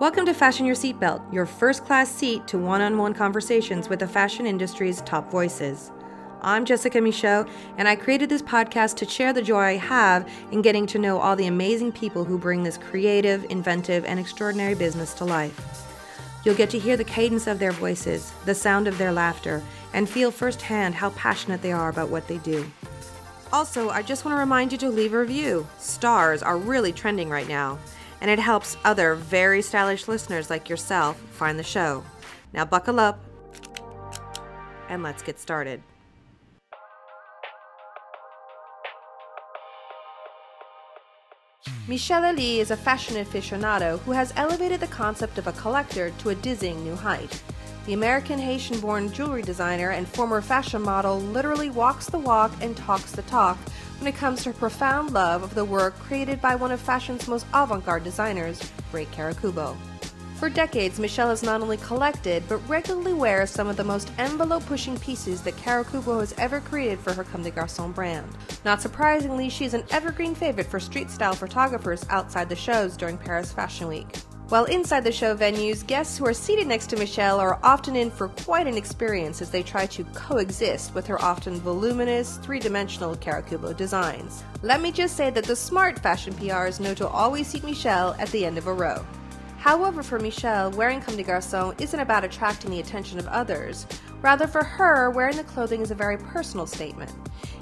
Welcome to Fashion Your Seatbelt, your first class seat to one on one conversations with the fashion industry's top voices. I'm Jessica Michault, and I created this podcast to share the joy I have in getting to know all the amazing people who bring this creative, inventive, and extraordinary business to life. You'll get to hear the cadence of their voices, the sound of their laughter, and feel firsthand how passionate they are about what they do. Also, I just want to remind you to leave a review. Stars are really trending right now, and it helps other very stylish listeners like yourself find the show. Now, buckle up and let's get started. Michelle Elie is a fashion aficionado who has elevated the concept of a collector to a dizzying new height. The American Haitian born jewelry designer and former fashion model literally walks the walk and talks the talk when it comes to her profound love of the work created by one of fashion's most avant garde designers, Rei Kawakubo. For decades, Michelle has not only collected, but regularly wears some of the most envelope pushing pieces that Karakubo has ever created for her Comme des Garçons brand. Not surprisingly, she is an evergreen favorite for street style photographers outside the shows during Paris Fashion Week. While inside the show venues, guests who are seated next to Michelle are often in for quite an experience as they try to coexist with her often voluminous, three dimensional Kawakubo designs. Let me just say that the smart fashion PRs know to always seat Michelle at the end of a row. However, for Michelle, wearing Comme des Garçons isn't about attracting the attention of others. Rather, for her, wearing the clothing is a very personal statement.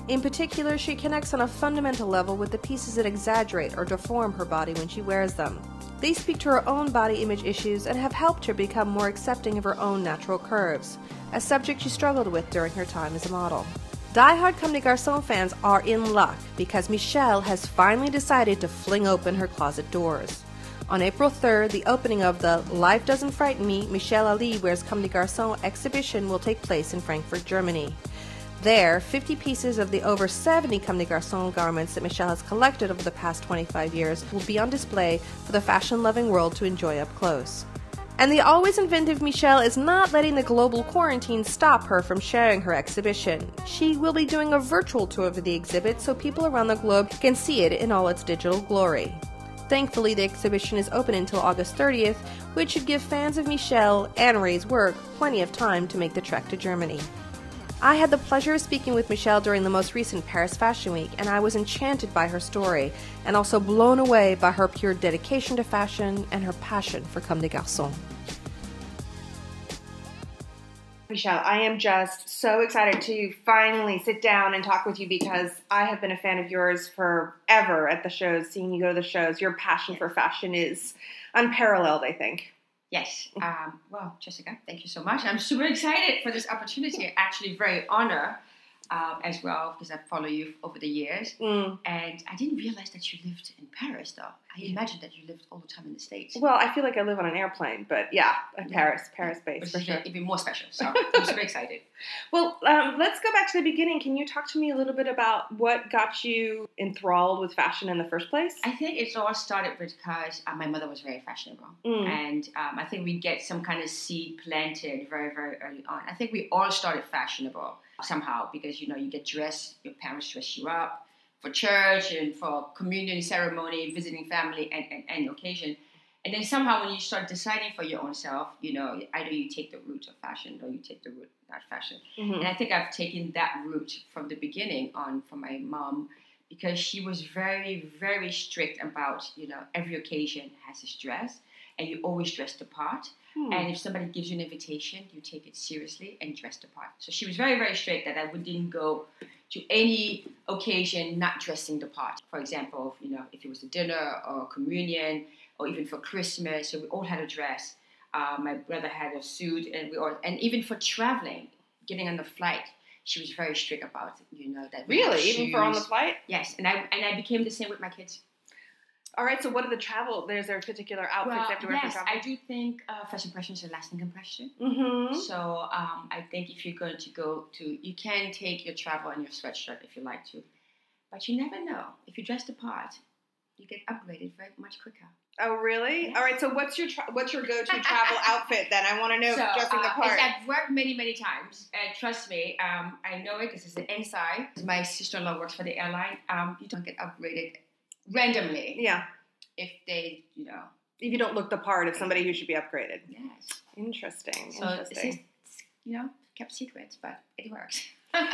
In particular, she connects on a fundamental level with the pieces that exaggerate or deform her body when she wears them. They speak to her own body image issues and have helped her become more accepting of her own natural curves, a subject she struggled with during her time as a model. Die-hard Comme des Garçons fans are in luck because Michelle has finally decided to fling open her closet doors. On April 3rd, the opening of the Life Doesn't Frighten Me, Michelle Elie Wears Comme des Garçons exhibition will take place in Frankfurt, Germany. There, 50 pieces of the over 70 Comme des Garçons garments that Michelle has collected over the past 25 years will be on display for the fashion loving world to enjoy up close. And the always inventive Michelle is not letting the global quarantine stop her from sharing her exhibition. She will be doing a virtual tour of the exhibit so people around the globe can see it in all its digital glory. Thankfully, the exhibition is open until August 30th, which should give fans of Michelle and Rei's work plenty of time to make the trek to Germany. I had the pleasure of speaking with Michelle during the most recent Paris Fashion Week, and I was enchanted by her story and also blown away by her pure dedication to fashion and her passion for Comme des Garçons. Michelle, I am just so excited to finally sit down and talk with you because I have been a fan of yours forever at the shows, seeing you go to the shows. Your passion for fashion is unparalleled, I think. Yes. Um, well, Jessica, thank you so much. I'm super excited for this opportunity. Actually, very honored um, as well because I follow you over the years. Mm. And I didn't realize that you lived in Paris, though. I imagined that you lived all the time in the States. Well, I feel like I live on an airplane, but yeah, Paris, Paris based Which for sure. even more special. So I'm super excited. Well, um, let's go back to the beginning. Can you talk to me a little bit about what got you enthralled with fashion in the first place? I think it all started because uh, my mother was very fashionable. Mm. And um, I think we get some kind of seed planted very, very early on. I think we all started fashionable somehow because, you know, you get dressed, your parents dress you up for church and for communion ceremony, visiting family, and, and, and occasion. And then somehow when you start deciding for your own self, you know, either you take the route of fashion or you take the route not fashion. Mhm. And I think I've taken that route from the beginning on from my mom because she was very, very strict about, you know, every occasion has its dress and you always dress the part. Hmm. And if somebody gives you an invitation, you take it seriously and dress the part. So she was very, very strict that I would- didn't go to any occasion not dressing the part. For example, you know, if it was a dinner or communion or even for Christmas, so we all had a dress. Uh, my brother had a suit, and we all, and even for traveling, getting on the flight, she was very strict about, you know, that Really, even for on the flight? Yes, and I and I became the same with my kids. All right. So, what are the travel? There's there a particular outfit well, you have to wear yes, for travel? I do think uh, first impression is a lasting impression. Mm-hmm. So um, I think if you're going to go to, you can take your travel and your sweatshirt if you like to, but you never know. If you dress the part, you get upgraded very much quicker. Oh, really? Yes. All right. So, what's your tra- what's your go-to travel outfit then? I want to know so dressing the uh, part. I've worked many, many times, and trust me, um, I know it because it's an inside. My sister-in-law works for the airline. Um, you don't get upgraded randomly yeah. if they, you know, if you don't look the part of somebody who should be upgraded. Yes. Interesting. So interesting. it's, you know, kept secret, but it works.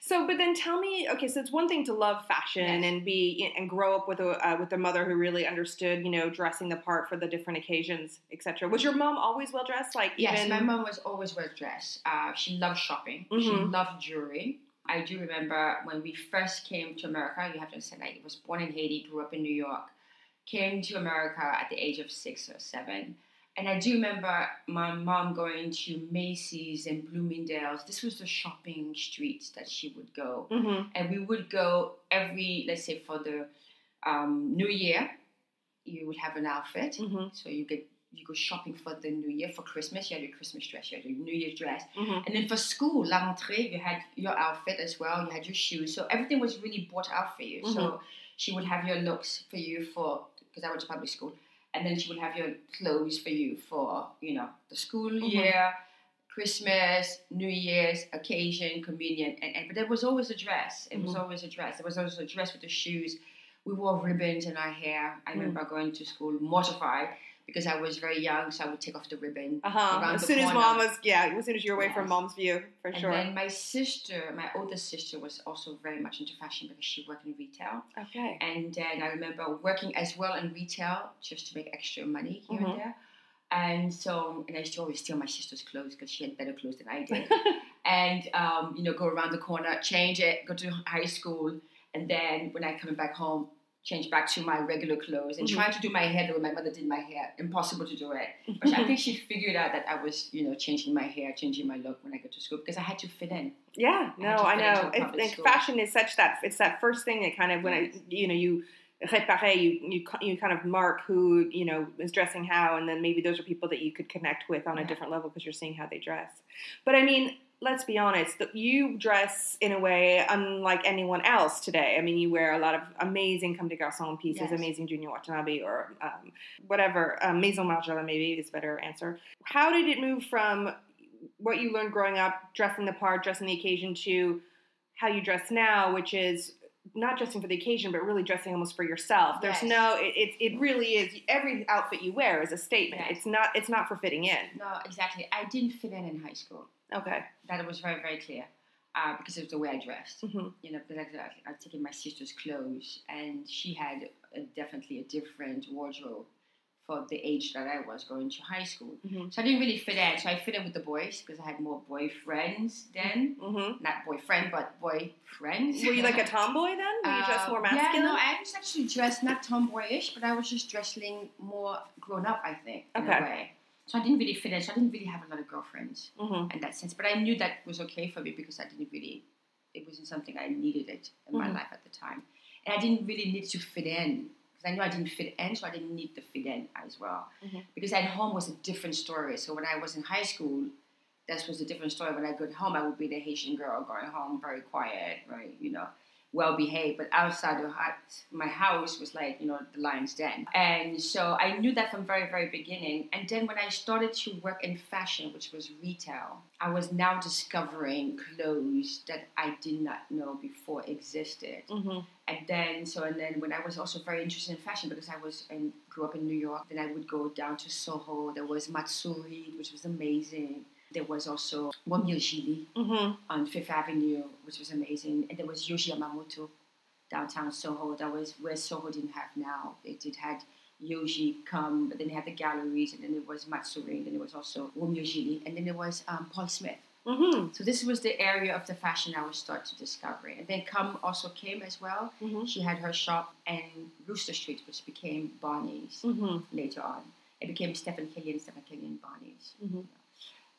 So, but then tell me, okay, so it's one thing to love fashion Yes. and be and grow up with a uh, with a mother who really understood, you know, dressing the part for the different occasions, etc. Was your mom always well dressed? Like Yes, even my mom was always well dressed. Uh, she loved shopping. She Mhm. loved jewelry. I do remember when we first came to America. You have to understand, I was born in Haiti, grew up in New York, came to America at the age of six or seven. And I do remember my mom going to Macy's and Bloomingdale's. This was the shopping streets that she would go. Mhm. And we would go every, let's say, for the um, New Year, you would have an outfit. Mhm. So you get you go shopping for the New Year for Christmas. You had your Christmas dress. You had your New Year's dress, Mhm. and then for school, la rentrée, you had your outfit as well. You had your shoes. So everything was really bought out for you. So she would have your looks for you for because I went to public school, and then she would have your clothes for you for you know the school Mhm. year. Christmas, New Year's, occasion, communion, and, and but there was always a dress. It was Mhm. always a dress. There was always a dress with the shoes. We wore ribbons in our hair. I Mm. remember going to school mortified because I was very young, so I would take off the ribbon. Uh-huh. As soon as mom was, yeah, as soon as you're away from mom's view, for sure. And sure. then my sister, my older sister, was also very much into fashion because she worked in retail. okay. And then I remember working as well in retail just to make extra money here Mhm. and there. And so, and I used to always steal my sister's clothes because she had better clothes than I did. and, um, you know, go around the corner, change it, go to high school. And then when I come back home, change back to my regular clothes and Mhm. try to do my hair the way my mother did my hair. Impossible to do it. But I think she figured out that I was, you know, changing my hair, changing my look when I go to school because I had to fit in. Yeah, no, I know. It, school. fashion is such that it's that first thing that kind of when it, you know you réparer, you you you kind of mark who you know is dressing how, and then maybe those are people that you could connect with on a different level because you're seeing how they dress. But I mean. Let's be honest. that You dress in a way unlike anyone else today. I mean, you wear a lot of amazing comme des garçons pieces, Yes. amazing Junya Watanabe, or um, whatever. Um, Maison Margiela maybe is a better answer. How did it move from what you learned growing up, dressing the part, dressing the occasion, to how you dress now, which is not dressing for the occasion, but really dressing almost for yourself. There's Yes. no, it, it, it really is. Every outfit you wear is a statement. Yes. It's not, it's not for fitting in. No, exactly. I didn't fit in in high school. Okay. That was very, very clear uh, because of the way I dressed. hmm You know, because I, I, I'd taken my sister's clothes and she had a, definitely a different wardrobe for the age that I was going to high school. Mhm. So I didn't really fit in. So I fit in with the boys because I had more boyfriends then. hmm Not boyfriend, but boyfriends. Were you like a tomboy then? Were you dressed Uh, more masculine? Yeah, no, I was actually dressed not tomboyish, but I was just dressing more grown up, I think, in Okay. a way. So I didn't really fit in. So I didn't really have a lot of girlfriends hmm in that sense. But I knew that was okay for me because I didn't really, it wasn't something I needed it in my Mhm. life at the time. And I didn't really need to fit in because I knew I didn't fit in, so I didn't need to fit in as well. Mhm. Because at home was a different story. So when I was in high school, that was a different story. When I got home, I would be the Haitian girl going home, very quiet, right? you know, well behaved. But outside of my house was like, you know, the lion's den. And so I knew that from very, very beginning. And then when I started to work in fashion, which was retail, I was now discovering clothes that I did not know before existed. hmm And then, so and then when I was also very interested in fashion because I was in, grew up in New York, then I would go down to Soho. There was Matsuri, which was amazing. There was also Romeo Gigli hmm on Fifth Avenue, which was amazing. And there was Yohji Yamamoto downtown Soho. That was where Soho didn't have now. They did had Yoji come, but then they had the galleries, and then there was Matsuri, and then there was also Romeo Gigli, and then there was um, Paul Smith. hmm So this was the area of the fashion I was start to discover. And then Come also came as well. hmm She had her shop in Wooster Street, which became Barney's hmm later on. It became Stephen Killian, Stephen Killian Barney's. Mhm.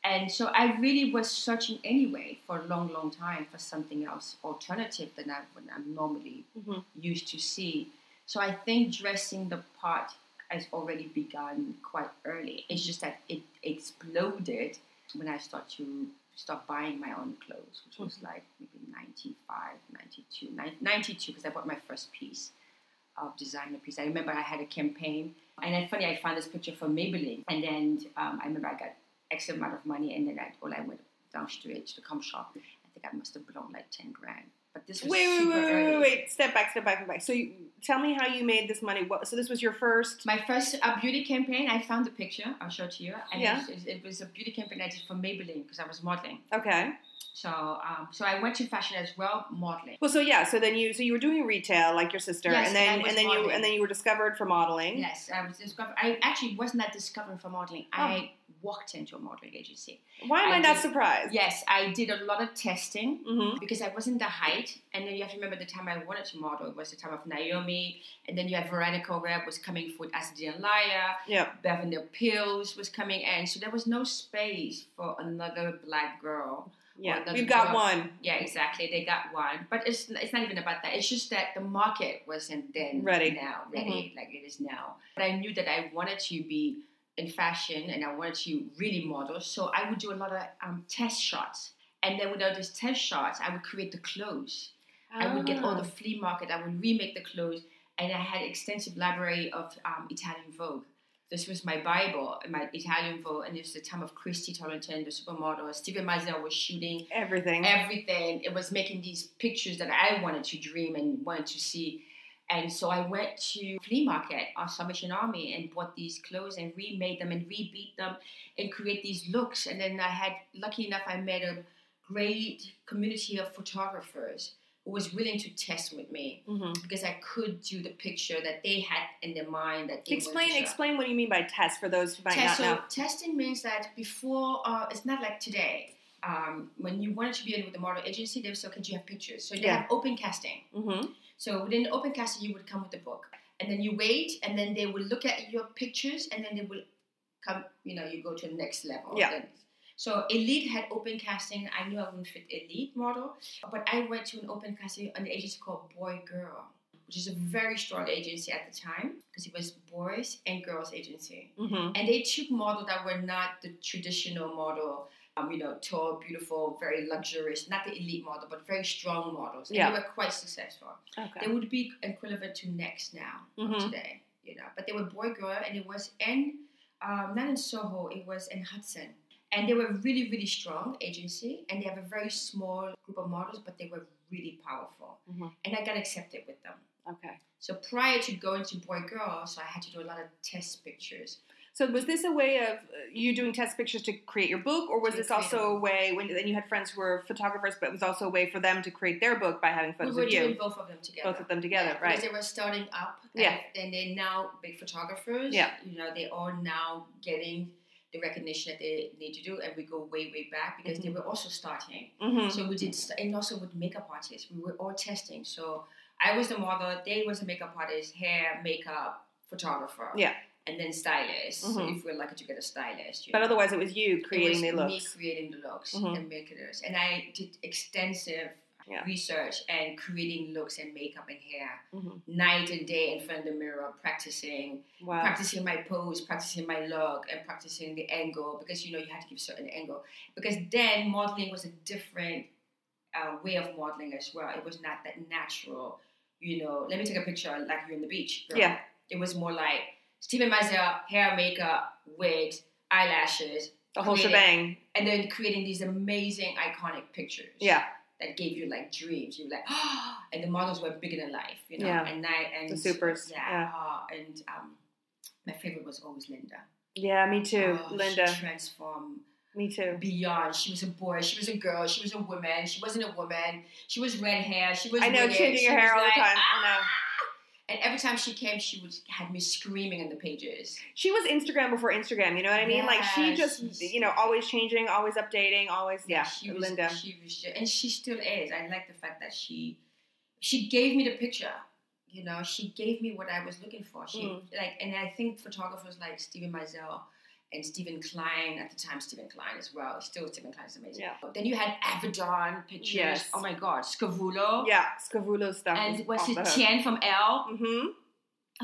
And so I really was searching anyway for a long, long time for something else alternative than I, what I'm normally Mhm. used to see. So I think dressing the part has already begun quite early. It's just that it exploded when I start to start buying my own clothes, which was like maybe 95, 92, 92 because I bought my first piece of designer piece. I remember I had a campaign, and then funny, I found this picture from Maybelline, and then um, I remember I got X amount of money, and then I, well, I went down straight to the com shop. I think I must have blown like ten grand But this was Wait, wait, wait, wait, wait, wait. Step back, step back, step back. So, you, tell me how you made this money. What, so, this was your first. My first uh, beauty campaign, I found the picture. I'll show it to you. And Yeah. it, was, it was a beauty campaign I did for Maybelline because I was modeling. Okay. So, um, so I went to fashion as well, modeling. Well, so yeah, so then you, so you were doing retail like your sister, Yes, and then and and then you and then you were discovered for modeling. Yes, I was discovered. I actually was not that discovered for modeling. Oh. I walked into a modeling agency. Why am I, I not did- surprised? Yes, I did a lot of testing Mm-hmm. because I wasn't the height. And then you have to remember the time I wanted to model it was the time of Naomi. And then you have Veronica Webb was coming for and Laya. Yep. Beverly Peele was coming in. So there was no space for another black girl. Yeah. We've got girl. one Yeah, exactly. They got one. But it's, it's not even about that. It's just that the market wasn't then Ready. Mm-hmm. now, ready like it is now. But I knew that I wanted to be in fashion and I wanted to really model. So I would do a lot of um, test shots. And then with all these test shots, I would create the clothes. I would get all the Ah. flea market. I would remake the clothes, and I had extensive library of um, Italian Vogue. This was my Bible, my Italian Vogue, and it was the time of Christy Turlington, the supermodel. Steven Meisel was shooting everything. everything. It was making these pictures that I wanted to dream and wanted to see. And so I went to flea market on Salvation Army and bought these clothes and remade them and rebeat them and create these looks. And then I had, lucky enough, I met a great community of photographers who was willing to test with me hmm because I could do the picture that they had in their mind that they Explain explain what you mean by test for those who might Test, not so know. testing means that before uh, it's not like today. Um, when you wanted to be in with the model agency, they would say, "Okay, you have pictures?" So they Yeah. have open casting. Mm-hmm. So within the open casting, you would come with the book, and then you wait, and then they will look at your pictures, and then they will come. You know, you go to the next level. Yeah. Then- so Elite had open casting. I knew I wouldn't fit Elite model, but I went to an open casting on the agency called Boy Girl, which is a very strong agency at the time because it was boys and girls agency Mm-hmm. and they took models that were not the traditional model um, you know tall beautiful very luxurious not the elite model but very strong models and Yeah. they were quite successful Okay. they would be equivalent to next now Mhm. today you know but they were boy girl and it was in um, not in soho it was in hudson and they were really really strong agency and they have a very small group of models but they were really powerful Mm-hmm. and i got accepted with them Okay. so prior to going to boy girl so i had to do a lot of test pictures So was this a way of uh, you doing test pictures to create your book, or was this also a way when then you had friends who were photographers, but it was also a way for them to create their book by having we photos were of you, doing both of them together. both of them together, Yeah, right? Because they were starting up. Yeah. And, and they're now big photographers. Yeah. You know, they are all now getting the recognition that they need to do, and we go way, way back because they were also starting. Mm-hmm. So we did, st- and also with makeup artists, we were all testing. So I was the model, they was the makeup artist, hair, makeup, photographer. Yeah. And then stylist. Mhm. if we're lucky to get a stylist. But know. otherwise, it was you It creating was the Me creating the looks Mhm. and makers, and I did extensive Yeah. research and creating looks and makeup and hair, Mhm. night and day in front of the mirror, practicing, Wow. practicing my pose, practicing my look, and practicing the angle because you know you had to give certain angle. Because then modeling was a different uh, way of modeling as well. It was not that natural. You know, let me take a picture like you're in the beach. girl. Yeah. It was more like Steven Meisel, hair, makeup, wig, eyelashes, The whole creating- shebang. and then creating these amazing iconic pictures. Yeah. That gave you like dreams. You were like, oh, and the models were bigger than life, you know. Yeah. And I and The supers, Yeah. yeah. uh, and um, my favorite was always Linda. Yeah, me too, Oh, Linda. She transformed Me too. beyond. She was a boy. She was a girl. She was a woman. She wasn't a woman. She was red hair. She was. I know, changing your hair all the like, time. I know. And every time she came, she would had me screaming in the pages. She was Instagram before Instagram. You know what I mean? like she just, you know, always changing, always updating, always. Yeah, she was, Linda. She was, ju- and she still is. I like the fact that she, she gave me the picture. You know, she gave me what I was looking for. She Mm. like, and I think photographers like Steven Meisel and Steven Klein at the time, Steven Klein as well. Still, Steven Klein is amazing. Yeah. Then you had Avedon pictures. Yes. Oh my God, Scavullo. yeah, Scavullo stuff. And was it. Tian from L? Mm-hmm.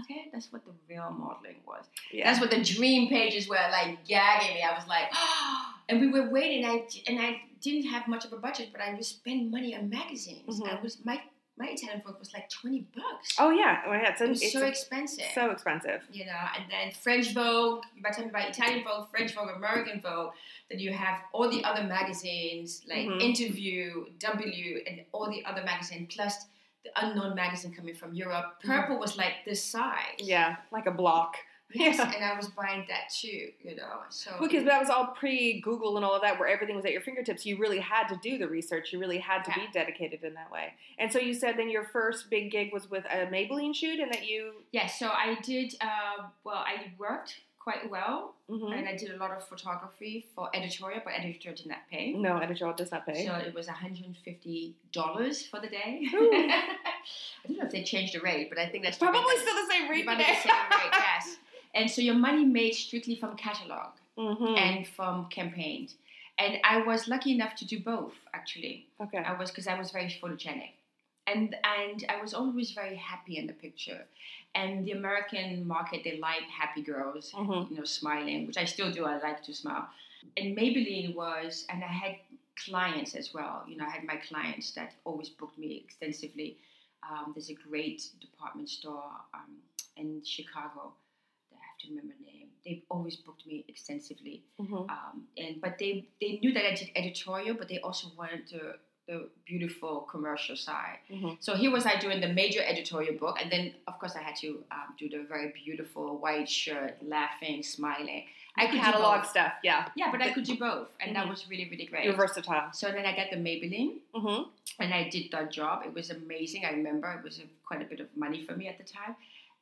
Okay, that's what the real modeling was. Yeah. That's what the dream pages were like gagging me. I was like, and we were waiting. I and I didn't have much of a budget, but I would spend money on magazines. Mhm. I was my my Italian Vogue was like twenty bucks. Oh yeah, oh, yeah. It's, it was it's so a- expensive. so expensive. you know, and then French Vogue. You might talking about Italian Vogue, French Vogue, American Vogue. Then you have all the other magazines like Mhm. Interview, W, and all the other magazines, plus the unknown magazine coming from Europe. Purple was like this size. Yeah, like a block. Yes, Yeah. and I was buying that too. You know, so Because that was all pre Google and all of that, where everything was at your fingertips. You really had to do the research. You really had to be dedicated in that way. And so you said then your first big gig was with a Maybelline shoot, and that you. yeah, so I did. Uh, well, I worked quite well, Mhm. and I did a lot of photography for editorial, but editorial did not pay. No, editorial does not pay. So it was $150 for the day. I don't know if they changed the rate, but I think that's Probably probably still the same rate today. the same rate, yes. And so your money made strictly from catalog Mhm. and from campaigns. And I was lucky enough to do both, actually. Okay. I was because I was very photogenic, and and I was always very happy in the picture. And the American market, they like happy girls, Mhm. you know, smiling, which I still do. I like to smile. And Maybelline was, and I had clients as well. You know, I had my clients that always booked me extensively. Um, there's a great department store um, in Chicago. That to remember name. They've always booked me extensively Mhm. um, and but they they knew that I did editorial, but they also wanted the the beautiful commercial side. Mhm. So here was I doing the major editorial book, and then of course I had to um, do the very beautiful white shirt, laughing, smiling. I could catalog stuff. Yeah, Yeah, but I could do both, and that Mhm. was really really great. you're versatile. So then I got the Maybelline, hmm and I did that job. It was amazing. I remember it was a, quite a bit of money for me at the time.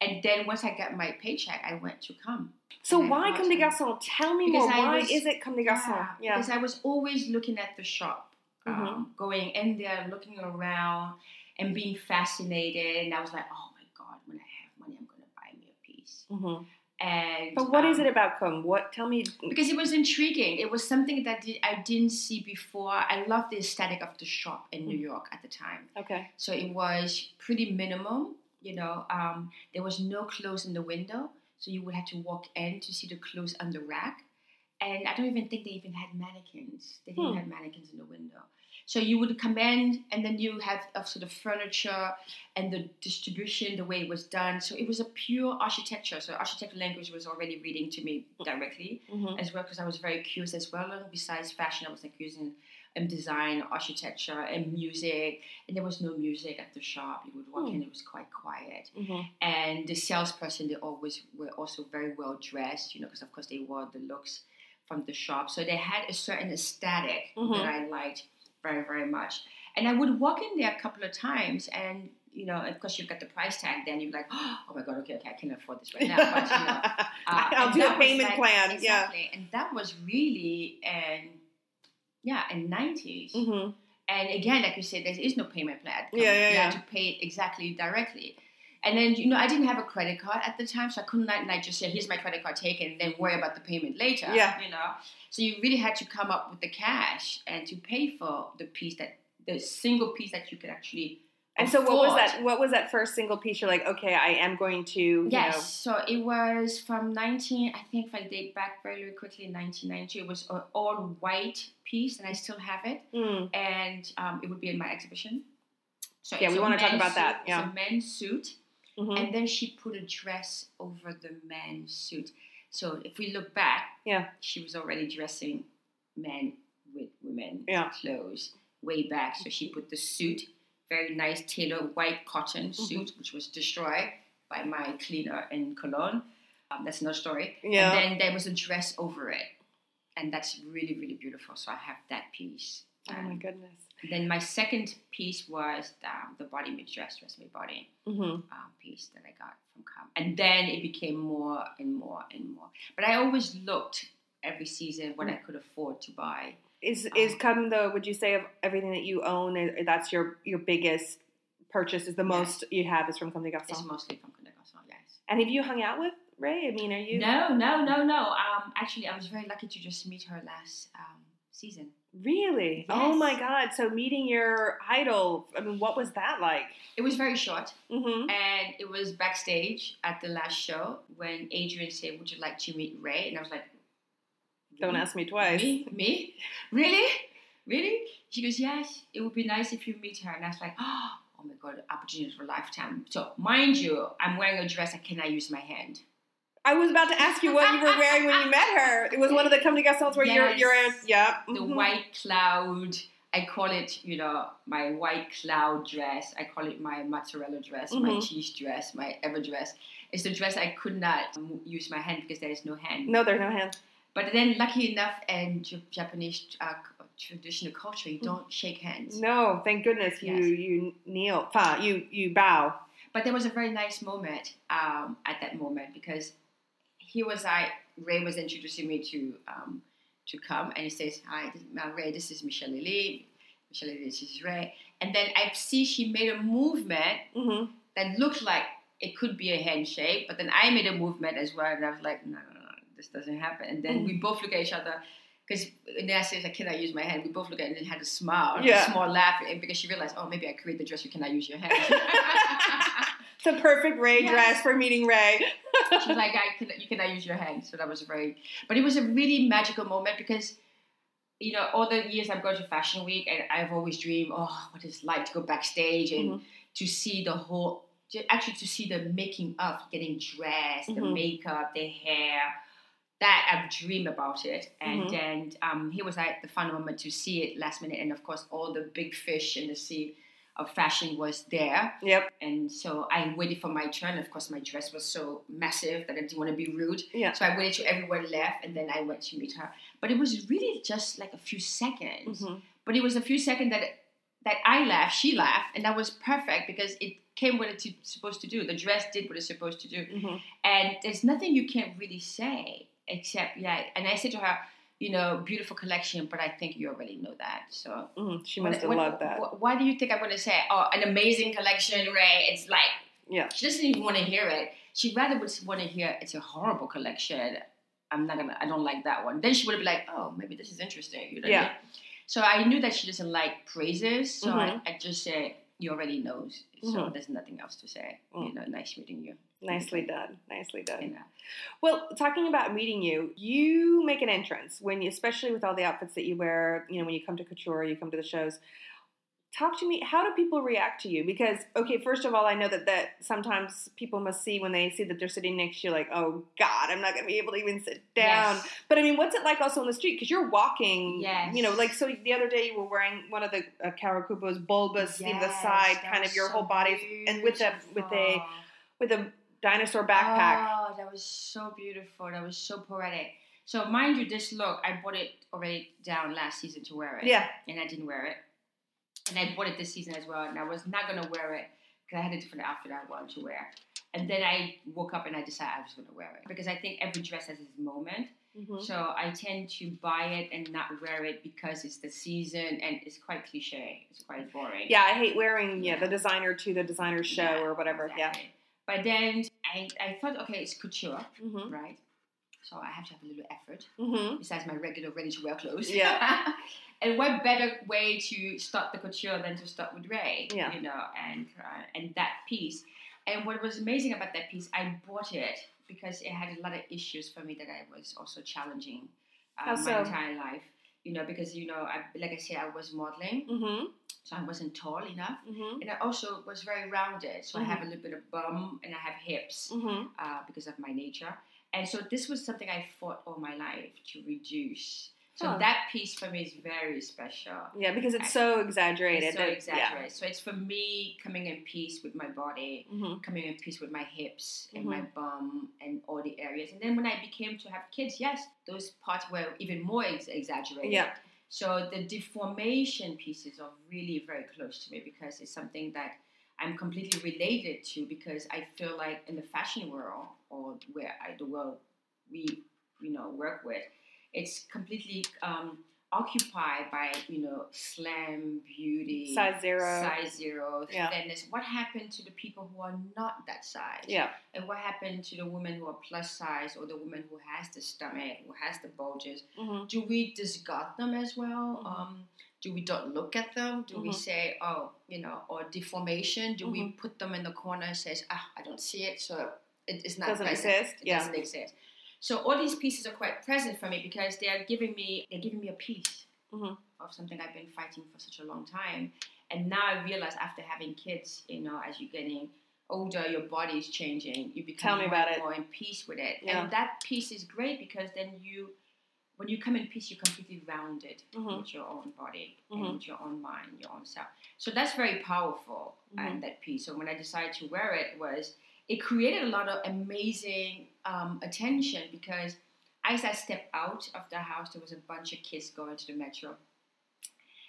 And then once I got my paycheck, I went to come. So why come Comme des Tell me Because more. I Why was- is it Comme des Garçons? Yeah. Because I was always looking at the shop, um, Mhm. going in there, looking around, and being fascinated. And I was like, oh my God, when I have money, I'm going to buy me a piece. Mhm. And But what is um, it about Comme? What? Tell me. Because it was intriguing. It was something that I didn't see before. I loved the aesthetic of the shop in Mm. New York at the time. Okay. So it was pretty minimal. You know, um, there was no clothes in the window, so you would have to walk in to see the clothes on the rack. And I don't even think they even had mannequins. They didn't Hmm. have mannequins in the window. So you would come in, and then you have of sort of furniture and the distribution, the way it was done. So it was a pure architecture. So architecture language was already reading to me directly Mhm. as well because I was very curious as well. And besides fashion, I was like using um, design, architecture, and music. And there was no music at the shop. You would walk Hmm. in; it was quite quiet. Mhm. And the salesperson, they always were also very well dressed, you know, because of course they wore the looks from the shop. So they had a certain aesthetic Mhm. that I liked very, very much. And I would walk in there a couple of times and you know, of course, you've got the price tag. Then you're like, oh my god, okay, okay, I can afford this right now. But, you know, uh, I'll do a payment like- plan. Yeah. Exactly. And that was really in yeah, in nineties. Mhm. And again, like you said, there is no payment plan. Yeah, yeah, you yeah. have to pay it exactly directly. And then you know, I didn't have a credit card at the time, so I couldn't like, like just say, "Here's my credit card, take it," and then worry about the payment later. Yeah. you know. So you really had to come up with the cash and to pay for the piece that the single piece that you could actually. And so, what was that? What was that first single piece? You're like, okay, I am going to. You Yes, so it was from 19, I think if I date back very, quickly, 1992. It was an all white piece, and I still have it. Mm, And um, it would be in my exhibition. So Yeah, we wanna talk men's about that, suit- yeah. It's a men's suit, mhm. and then she put a dress over the men's suit. So if we look back, Yeah. she was already dressing men with women Yeah. clothes way back. So she put the suit, very nice tailored white cotton Mm-hmm. suit, which was destroyed by my cleaner in Cologne. Um, that's another story. Yeah. And then there was a dress over it, and that's really really beautiful. So I have that piece. Oh my Um, goodness. then my second piece was um, the body made dress, dress made body hmm um, piece that I got from Com. And then it became more and more and more. But I always looked every season what I could afford to buy. Is Um, is come the? Would you say of everything that you own, that's your your biggest purchase? Is the most you have is from Comme des It's Garçons? mostly from Comme des Garçons, yes. And have you hung out with Rei? I mean, are you No, no, no, no. Um, actually, I was very lucky to just meet her last um, season. really? Oh my God! So meeting your idol. I mean, what was that like? It was very short, hmm and it was backstage at the last show when Adrian said, "Would you like to meet Rei?" And I was like, Don't ask me twice. Me? Me? Really? Really? She goes, Yes, it would be nice if you meet her. And I was like, Oh my god, opportunity for a lifetime. So mind you, I'm wearing a dress. I cannot use my hand. I was about to ask you what you were wearing when you met her. It was one of the come together where you're Yes. you're in yeah. The mhm. white cloud. I call it, you know, my white cloud dress. I call it my mozzarella dress, my Mhm. cheese dress, my ever dress. It's the dress I could not use my hand because there is no hand. No, there's no hand. But then, lucky enough, in Japanese uh, traditional culture, you don't shake hands. No, thank goodness you Yes. you kneel. You you bow. But there was a very nice moment um, at that moment because he was I Rei was introducing me to um, to come and he says, "Hi, this, uh, Rei. This is Michelle Elie. Michelle Elie. This is Rei." And then I see she made a movement Mm-hmm. that looked like it could be a handshake, but then I made a movement as well, and I was like, "No, no, no, this doesn't happen." And then we both look at each other. Because then I said I cannot use my hand. We both looked at it and had a smile, Yeah. a small laugh, and because she realized, oh, maybe I create the dress. You cannot use your hand. It's a perfect Rei Yes. dress for meeting Rei. She was like, I can, you cannot use your hand. So that was very, but it was a really magical moment because, you know, all the years I've gone to Fashion Week and I've always dreamed, oh, what it's like to go backstage and Mhm. to see the whole, actually to see the making of, getting dressed, the Mhm. makeup, the hair. That I've dreamed about it, and Mhm. then um, here was like the fun moment to see it last minute, and of course all the big fish in the sea of fashion was there. Yep. And so I waited for my turn. Of course, my dress was so massive that I didn't want to be rude. Yeah. So I waited till everyone left, and then I went to meet her. But it was really just like a few seconds. Mhm. But it was a few seconds that that I laughed, she laughed, and that was perfect because it came what it's supposed to do. The dress did what it's supposed to do, Mhm. and there's nothing you can't really say except yeah. And I said to her, you know, beautiful collection, but I think you already know that. So Mhm. She what- must have what- loved that. wh- Why do you think I'm going to say, oh, an amazing collection, Rei? It's like, Yeah. she doesn't even want to hear it. She rather would want to hear it's a horrible collection. I'm not gonna. I don't like that one. Then she would be like, oh, maybe this is interesting. You know I Yeah. mean? So I knew that she doesn't like praises. So Mhm. I, I just said, you already knows. So Mhm. there's nothing else to say. Mm. You know, nice meeting you. Nicely done. Nicely done. You know. Well, talking about meeting you, you make an entrance when you, especially with all the outfits that you wear. You know, when you come to couture, you come to the shows. Talk to me. How do people react to you? Because okay, first of all, I know that that sometimes people must see when they see that they're sitting next to you, like, oh God, I'm not going to be able to even sit down. Yes. But I mean, what's it like also on the street? Because you're walking. Yes. You know, like so. The other day you were wearing one of the uh, Kawakubo's bulbous, know, the side, kind of your so whole body, and with a with a with a dinosaur backpack. Oh, that was so beautiful. That was so poetic. So mind you, this look, I bought it already down last season to wear it. Yeah. And I didn't wear it. And I bought it this season as well, and I was not gonna wear it because I had a different outfit I wanted to wear. And then I woke up and I decided I was gonna wear it because I think every dress has its moment. Mhm. So I tend to buy it and not wear it because it's the season and it's quite cliche. It's quite boring. Yeah, I hate wearing yeah the designer to the designer show Yeah, or whatever. exactly. But then I, I thought, okay, it's couture, Mm-hmm. right? So I have to have a little effort Mm-hmm. besides my regular ready to wear clothes. Yeah. and what better way to start the couture than to start with Rei? Yeah. You know, and uh, and that piece. And what was amazing about that piece, I bought it because it had a lot of issues for me that I was also challenging uh, my so? entire life. You know, because you know, I, like I said, I was modeling, Mm-hmm. so I wasn't tall enough. Mm-hmm. And I also was very rounded, so I have a little bit of bum and I have hips Mm-hmm. uh, because of my nature. And so this was something I fought all my life to reduce. So Huh. that piece for me is very special. Yeah, because it's so exaggerated. It's so that- exaggerated. So it's for me coming in peace with my body, Mm-hmm. coming in peace with my hips and my bum and all the areas. And then when I became to have kids, yes, those parts were even more ex- exaggerated. Yeah. So the deformation pieces are really very close to me because it's something that I'm completely related to because I feel like in the fashion world or where I, the world we you know work with, it's completely um, occupied by you know slim beauty, Size zero. size zero, Yeah. thinness. What happened to the people who are not that size? Yeah. And what happened to the women who are plus size or the woman who has the stomach, who has the bulges? Mm-hmm. do we discard them as well? Mhm. Um, do we don't look at them? Do we Mhm. say, oh, you know, or deformation? Do we Mhm. put them in the corner and says, ah, I don't see it, so it, it's not Doesn't present. exist. It Yeah. doesn't exist. So all these pieces are quite present for me because they are giving me they're giving me a piece Mhm. of something I've been fighting for such a long time. And now I realize after having kids, you know, as you're getting older, your body is changing. You become more, about and it. more in peace with it. Yeah. And that peace is great because then you, when you come in peace, you're completely rounded Mhm. with your own body Mhm. and your own mind, your own self. So that's very powerful Mhm. and that piece. So when I decided to wear it was it created a lot of amazing um, attention because as I stepped out of the house, there was a bunch of kids going to the metro.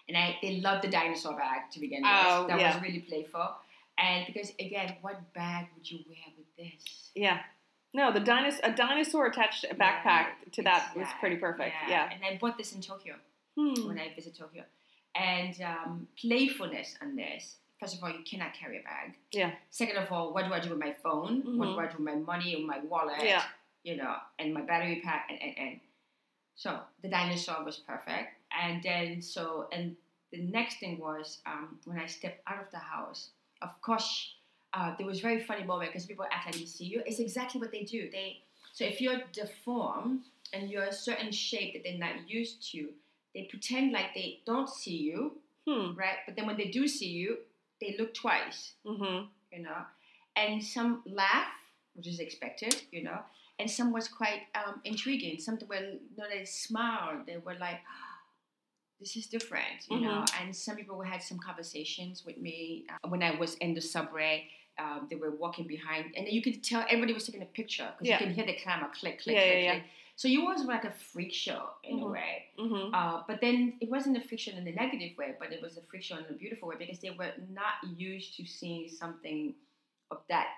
And I, they loved the dinosaur bag to begin with. Oh, that yeah. was really playful. And because again, what bag would you wear with this? Yeah. No, the dinos- a dinosaur attached a backpack to that was pretty perfect. Yeah. And I bought this in Tokyo Hmm. when I visited Tokyo. And um, playfulness on this. First of all, you cannot carry a bag. Yeah. Second of all, what do I do with my phone? What Mhm. do I do with my money and my wallet? Yeah. You know, and my battery pack and, and, and. So the dinosaur was perfect. And then so and the next thing was um, when I stepped out of the house, of course, uh, there was very funny moment because people act like they see you. It's exactly what they do. They so if you're deformed and you're a certain shape that they're not used to, they pretend like they don't see you, Hmm. right? But then when they do see you, they look twice, Mm-hmm. you know. And some laugh, which is expected, you know. And some was quite um, intriguing. Some were, you know, they smiled. They were like, "This is different," you know. And some people had some conversations with me uh, when I was in the subway. Um, they were walking behind, and you could tell everybody was taking a picture because Yeah. you can hear the camera click, click, Yeah, click, yeah, yeah. click. So you was like a freak show in a Mhm. way. Mm-hmm. Uh, but then it wasn't a fiction in a negative way, but it was a fiction in a beautiful way because they were not used to seeing something of that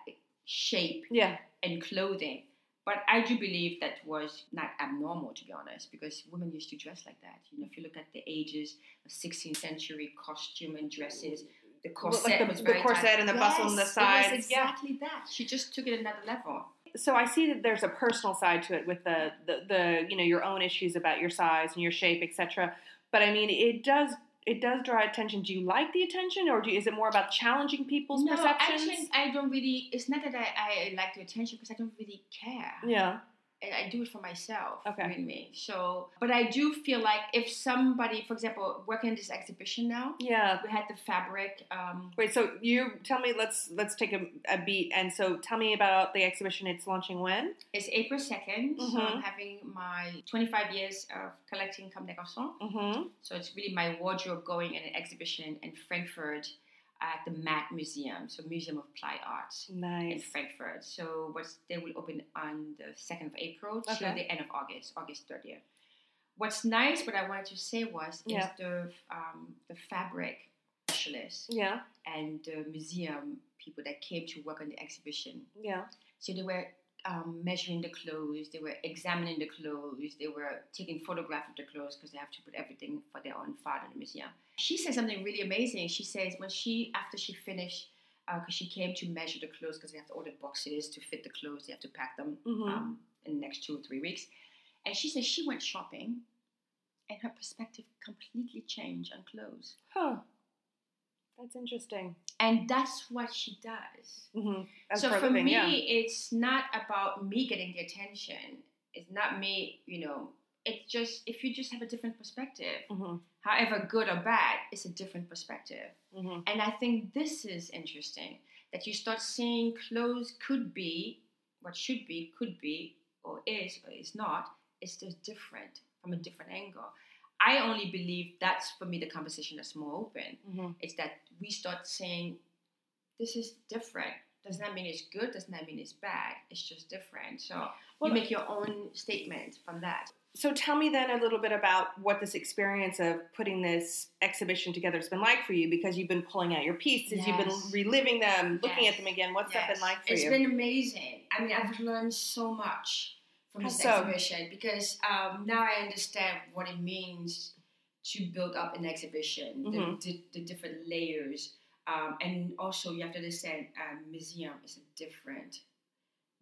shape Yeah. and clothing. But I do believe that was not abnormal, to be honest, because women used to dress like that. You know, if you look at the ages of 16th century costume and dresses, the corset Like the- was the corset tight. and the bustle on the Yes, sides, was yeah. exactly that. She just took it another level. So I see that there's a personal side to it with the, the, the you know your own issues about your size and your shape, etc. But I mean, it does it does draw attention. Do you like the attention, or do you, is it more about challenging people's no, perceptions? actually, I don't really. It's not that I, I like the attention because I don't really care. yeah. And I do it for myself. Okay. me. So, but I do feel like if somebody, for example, working in this exhibition now, Yeah. we had the fabric. Um, Wait. So you tell me. Let's let's take a, a beat. And so tell me about the exhibition. It's launching when? it's April 2nd, so Mhm. I'm having my 25 years of collecting Comme des Garçons. Mm-hmm. So it's really my wardrobe going in an exhibition in Frankfurt at the MAK Museum, so Museum of Applied Arts. in Frankfurt. So what's they will open on the second of April Okay. till the end of August, August thirtieth. What's nice, what I wanted to say was, Yeah. is the um, the fabric specialists Yeah. and the museum people that came to work on the exhibition. Yeah. So they were um, measuring the clothes, they were examining the clothes, they were taking photographs of the clothes because they have to put everything for their own file in the museum. She said something really amazing. She says when she, after she finished, because she came to measure the clothes because they have to order boxes to fit the clothes, they have to pack them Mhm. um, in the next two or three weeks. And she says she went shopping and her perspective completely changed on clothes. Huh. That's interesting. And that's what she does. Mm-hmm. So for me, yeah. it's not about me getting the attention. It's not me, you know. It's just if you just have a different perspective, Mm-hmm. however good or bad, it's a different perspective. Mm-hmm. And I think this is interesting that you start seeing clothes could be what should be, could be, or is, or is not. It's just different from a different angle. I only believe that's for me the conversation that's more open. Mm-hmm. It's that we start saying this is different. Does not mean it's good. Does not mean it's bad. It's just different. So Well, you make your own statement from that. So tell me then a little bit about what this experience of putting this exhibition together has been like for you because you've been pulling out your pieces, you've been reliving them, looking Yes. at them again. What's that been like for It's you? It's been amazing. I mean, I've learned so much from this so? exhibition because um, now I understand what it means to build up an exhibition, Mhm. the, the, the different layers. Um, and also, you have to understand, um, museum is different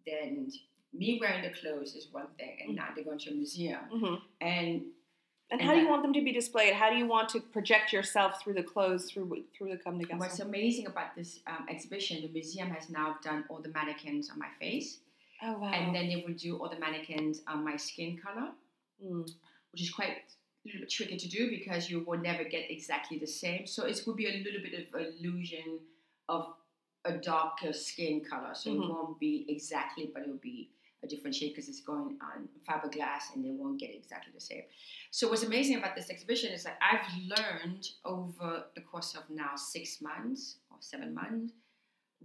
than me wearing the clothes is one thing, and now they're going to a museum. Mhm. And And And how do you want them to be displayed? How do you want to project yourself through the clothes, through through the come together? what's amazing about this um, exhibition, the museum has now done all the mannequins on my face, Oh wow! and then they will do all the mannequins on my skin color. Mm. which is quite a little bit tricky to do because you will never get exactly the same. So it will be a little bit of illusion of a darker skin color. So Mhm. it won't be exactly, but it will be a different shade because it's going on fiberglass and they won't get exactly the same. So what's amazing about this exhibition is that I've learned over the course of now six months or seven months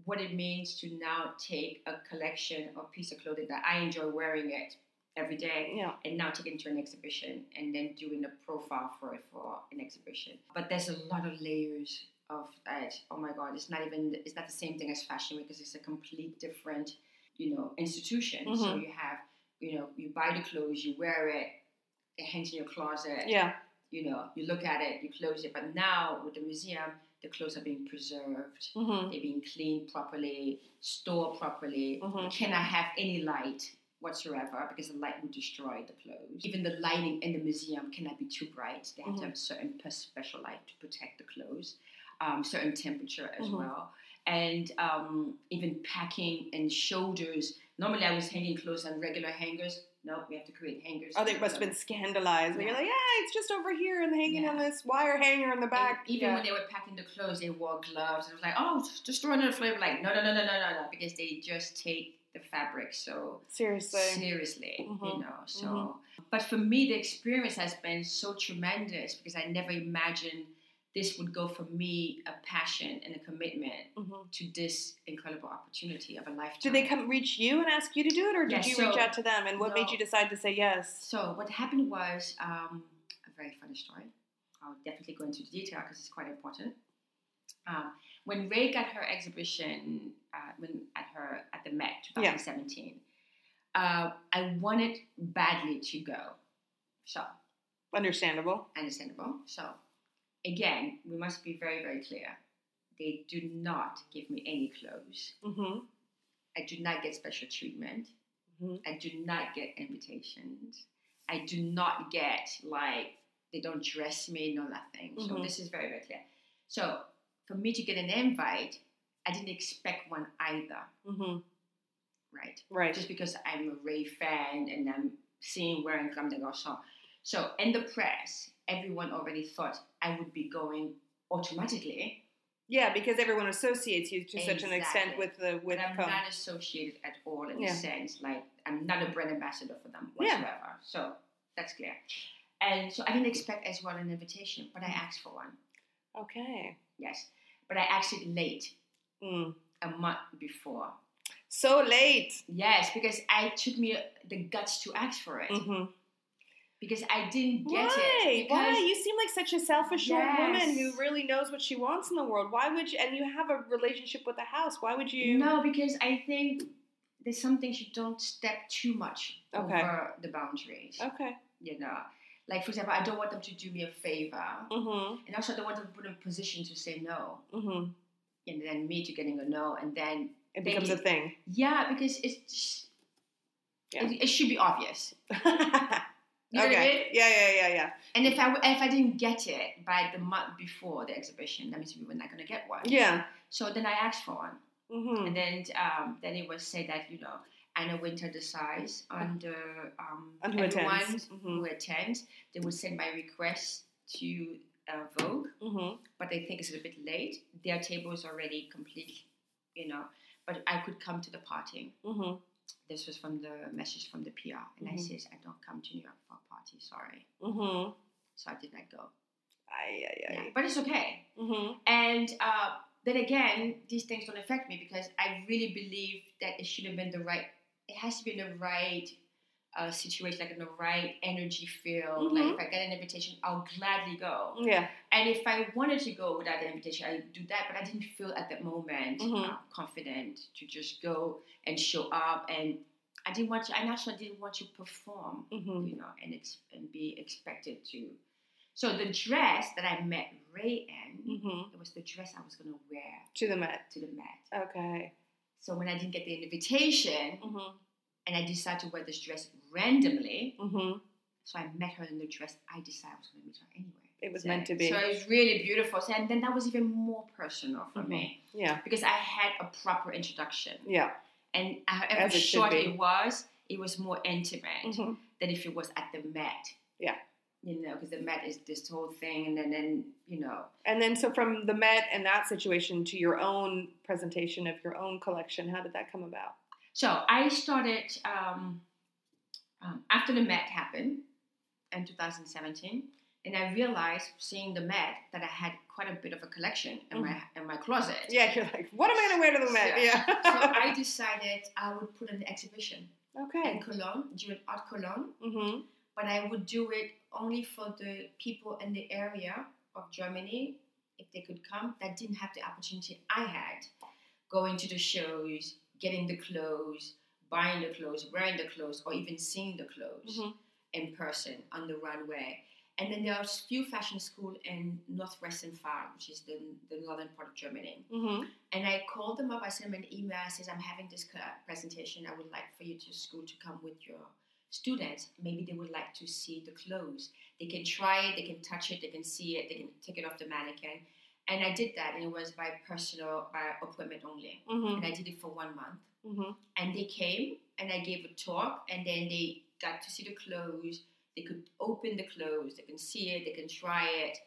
what it means to now take a collection of piece of clothing that I enjoy wearing it every day Yeah. and now take it to an exhibition and then doing a profile for it for an exhibition. But there's a lot of layers of that. Oh my God, it's not even it's not the same thing as fashion because it's a complete different, you know, institution. So Mhm. you have, you know, you buy the clothes, you wear it, it hangs in your closet. Yeah. You know, you look at it, you close it. But now with the museum, the clothes are being preserved. Mm-hmm. They're being cleaned properly, stored properly. Mhm. You cannot have any light whatsoever because the light would destroy the clothes. Even the lighting in the museum cannot be too bright. They have to Mhm. have a certain special light to protect the clothes, um, certain temperature as Mhm. well. And um, even packing and shoulders. Normally, I was hanging clothes on regular hangers. No, we have to create hangers. Oh, they must have been scandalized. But You're like, yeah, it's just over here and hanging on this wire hanger in the And back. even yeah. when they were packing the clothes, they wore gloves. And it was like, oh, just throw another flavor. Like, no, no, no, no, no, no, no, because they just take the fabric so Seriously. seriously, Mhm. you know. So, Mhm. but for me, the experience has been so tremendous because I never imagined this would go for me a passion and a commitment Mhm. to this incredible opportunity of a lifetime. Did they come reach you and ask you to do it, or did Yes, you so- reach out to them? And what made you decide to say yes? So what happened was um, a very funny story. I'll definitely go into the detail because it's quite important. Um, when Rei got her exhibition uh, when at her at the Met 2017, uh, I wanted badly to go. So Understandable. understandable. So again, we must be very very clear. They do not give me any clothes. Mm-hmm. I do not get special treatment. Mhm. I do not get invitations. I do not get like they don't dress me, no nothing. So Mhm. this is very very clear. So for me to get an invite, I didn't expect one either, Mm-hmm. right? Right. Just because I'm a Rei fan and I'm seeing wearing des Garçons. So in the press, everyone already thought I would be going automatically. Yeah, because everyone associates you to such an extent with the with but I'm com. not associated at all in Yeah. the sense like I'm not a brand ambassador for them Yeah. whatsoever. So that's clear. And so I didn't expect as well an invitation, but I asked for one. Okay. Yes, but I asked it late, Mm. a month before. So late. Yes, because I took me the guts to ask for it Mm-hmm. Because I didn't get Why? it. Why? Because You seem like such a self-assured woman who really knows what she wants in the world. Why would you? And you have a relationship with the house. Why would you? no, because I think there's some things you don't step too much Okay. over the boundaries. Okay. You know, like for example, I don't want them to do me a favor. Mm-hmm. And also, I don't want them to put in a position to say no, Mm-hmm. and then me to getting a no, and then It becomes you. a thing. yeah, because it's just, Yeah. it, it should be obvious. okay. You know what I mean? Yeah, yeah, yeah, yeah. And if I if I didn't get it by the month before the exhibition, that means we were not going to get one. Yeah. So then I asked for one, Mm-hmm. and then um, then it was said that you know Anna Wintour decides on the um, and who everyone attends. Mhm. who attends. They would send my request to uh, Vogue. Mm-hmm. but they think it's a bit late. Their table is already complete, you know. But I could come to the party. Mm-hmm. This was from the message from the PR, and I Mhm. says I don't come to New York for a party. Sorry, Mm-hmm. so I did not go. Ay, ay, Yeah, but it's okay. Mm-hmm. And uh, then again, these things don't affect me because I really believe that it should have been the right. It has to be the right uh, situation, like in the right energy field. Like Mhm. if I get an invitation, I'll gladly go. Yeah. And if I wanted to go without the invitation, I would do that. But I didn't feel at that moment Mhm. uh, confident to just go and show up. And I didn't want to. I also didn't want to perform, Mm-hmm. you know, and ex- and be expected to. So the dress that I met Rei in, Mm-hmm. it was the dress I was going to wear To the Met. to the Met. Okay. So when I didn't get the invitation, Mm-hmm. And I decided to wear this dress randomly, Mm-hmm. so I met her in the dress I decided I was going to meet her anyway. It was So- meant to be. So it was really beautiful. So, and then that was even more personal for Mhm. me Yeah. because I had a proper introduction. Yeah. And however As it short it was, it was more intimate Mm-hmm. than if it was at the Met. Yeah. you know, because the Met is this whole thing, and then, then you know, And then, so from the Met and that situation to your own presentation of your own collection, how did that come about? So I started um, um, after the Met happened in 2017, and I realized seeing the Met that I had quite a bit of a collection in my in my closet. Yeah, you're like, what am I going to wear to the Met? So- Yeah. so I decided I would put an exhibition Okay. in. Cologne, during Art Cologne, Mm-hmm. but I would do it only for the people in the area of Germany, if they could come, that didn't have the opportunity I had, going to the shows, getting the clothes, buying the clothes, wearing the clothes, or even seeing the clothes Mhm. in person on the runway. And then there are a few fashion schools in Northwestern Far, which is the, the northern part of Germany. Mm-hmm. And I called them up. I sent them an email. I says, I'm having this presentation. I would like for you to school to come with your students. Maybe they would like to see the clothes. They can try it. They can touch it. They can see it. They can take it off the mannequin. And I did that. And it was by personal, by appointment only. Mm-hmm. And I did it for one month. Mm-hmm. And they came and I gave a talk. And then they got to see the clothes. They could open the clothes. They can see it. They can try it.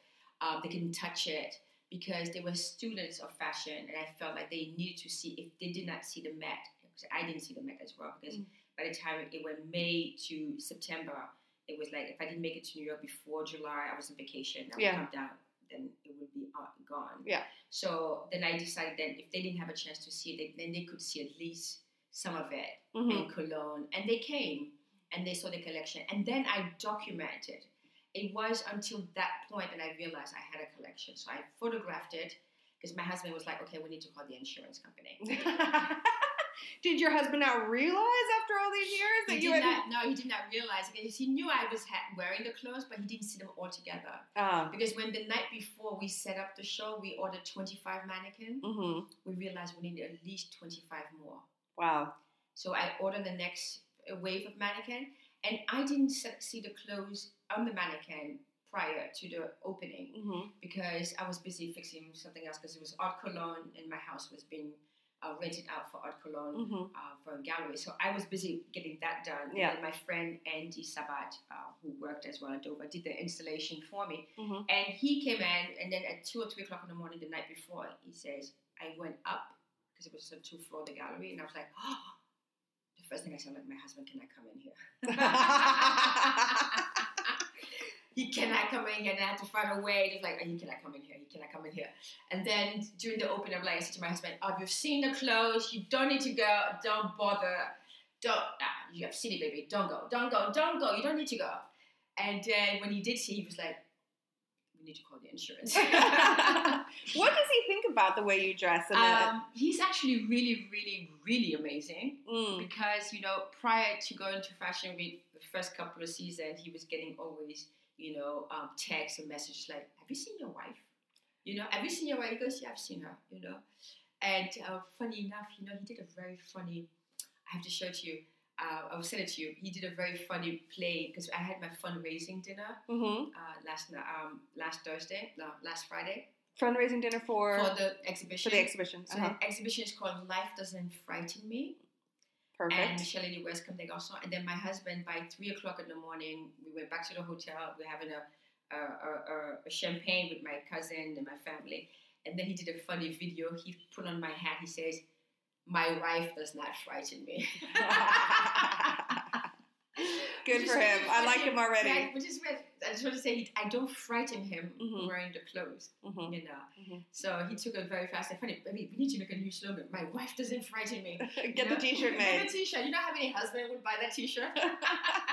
Um, they can touch it because they were students of fashion, and I felt like they needed to see if they did not see the Met. Because I didn't see the Met as well because Mm. by the time it went May to September, it was like if I didn't make it to New York before July, I was on vacation. I would Yeah. come down, then it would be gone. Yeah. So then I decided that if they didn't have a chance to see it, then they could see at least some of it Mm-hmm. in Cologne, and they came and they saw the collection, and then I documented. It was until that point that I realized I had a collection. So I photographed it because my husband was like, "Okay, we need to call the insurance company." did your husband not realize after all these years that He you did had? not. No, he did not realize because he knew I was wearing the clothes, but he didn't see them all together. Ah. Because when the night before we set up the show, we ordered 25 mannequins. Mm-hmm. We realized we needed at least 25 more. Wow. So I ordered the next uh, wave of mannequin, and I didn't see the clothes on the mannequin prior to the opening Mm-hmm. because I was busy fixing something else because it was art cologne and my house was being uh, rented out for art cologne Mm-hmm. uh, for a gallery. So I was busy getting that done. Yeah. And my friend Andy Sabat, uh, who worked as well at Dover, did the installation for me. Mhm. And he came in, and then at two or three o'clock in the morning, the night before, he says, I went up because it was a two floor the gallery, and I was like, oh. The first thing I said, like, my husband cannot come in here. he cannot come in here, and I had to find a way. Just like, oh, he cannot come in here. He cannot come in here. And then during the opening, I'm like, I said to my husband, "Oh, you've seen the clothes. You don't need to go. Don't bother. Don't. Ah, you have seen it, baby. Don't go. Don't go. Don't go. You don't need to go." And then when he did see, he was like, "We need to call the insurance." what does he think about the way you dress? Um, he's actually really, really, really amazing mm, because you know prior to going to fashion week the first couple of seasons he was getting always you know um, texts and messages like have you seen your wife you know have you seen your wife he goes yeah i've seen her you know and uh, funny enough you know he did a very funny i have to show it to you uh, I will send it to you. He did a very funny play because I had my fundraising dinner hmm uh, last um, last Thursday, no, last Friday fundraising dinner for for the exhibition. for the exhibition. So Uh-huh. the exhibition is called Life Doesn't Frighten Me and Perfect. Michelle Lady West there also. And then my husband, by three o'clock in the morning, we went back to the hotel. We're having a, a, a- a champagne with my cousin and my family. And then he did a funny video. He put on my hat. He says, "My wife does not frighten me." Good for him. I like funny, him already. right? Which is. I just want to say, I don't frighten him Mhm. wearing the clothes, Mhm. you know. Mhm. So he took it very fast. And funny, baby, we need to make a new slogan. My wife doesn't frighten me. Get You the? T-shirt Get made. the T-shirt. You know how many husbands would buy that T-shirt?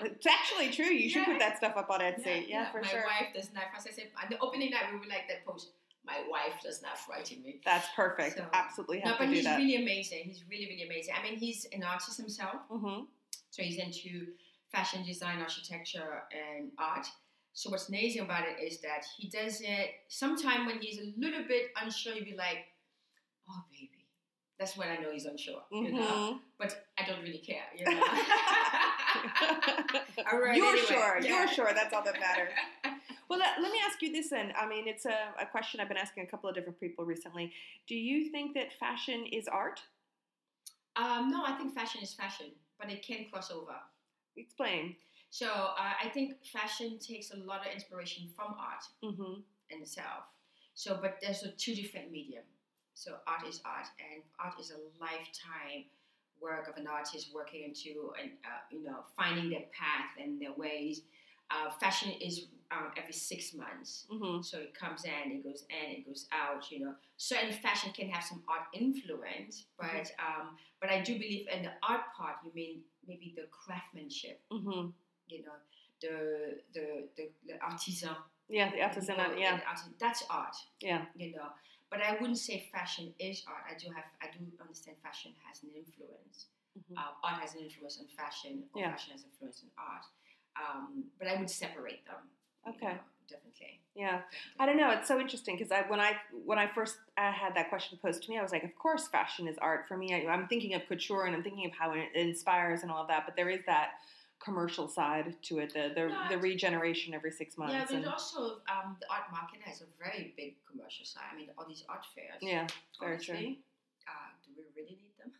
It's actually true. You should Yeah. put that stuff up on Etsy. Yeah, for my sure. wife does not. I said, on the opening night, we would like that post. My wife does not frighten me. That's perfect. So- Absolutely No, have but to do he's that. really amazing. He's really, really amazing. I mean, he's an artist himself, hmm so he's into fashion design, architecture, and art. So what's amazing about it is that he does it. Sometime when he's a little bit unsure, you'll be like, "Oh, baby." That's when I know he's unsure. You know, Mhm. but I don't really care. You know. Right, You're anyway, sure. yeah. You're sure. That's all that matters. Well, let, let me ask you this then. I mean, it's a, a question I've been asking a couple of different people recently. Do you think that fashion is art? Um, no, I think fashion is fashion, but it can cross over. Explain. So uh, I think fashion takes a lot of inspiration from art Mm-hmm. in itself. So, but there's a two different medium. So art is art, and art is a lifetime work of an artist working into and uh, you know finding their path and their ways. Uh, fashion is um, every six months. Mm-hmm. So it comes in, it goes in, it goes out. You know, certain fashion can have some art influence, but um, but I do believe in the art part. You mean maybe the craftsmanship. Mm-hmm. You know, the the the, the artisan. Yeah, the artisan. Yeah, art- that's art. yeah. You know, but I wouldn't say fashion is art. I do have, I do understand fashion has an influence. Mhm. Uh, art has an influence on fashion, or Yeah. fashion has influence on art. Um, but I would separate them. you Okay. know, definitely. Yeah, I don't know. It's so interesting because I, when I when I first uh, had that question posed to me, I was like, of course, fashion is art for me. I, I'm thinking of couture and I'm thinking of how it inspires and all of that. But there is that commercial side to it, the the, Yeah, the regeneration every six months. Yeah, but and, also um, the art market has a very big commercial side. I mean, all these art fairs. yeah, very true. honestly, Uh, do we really need them?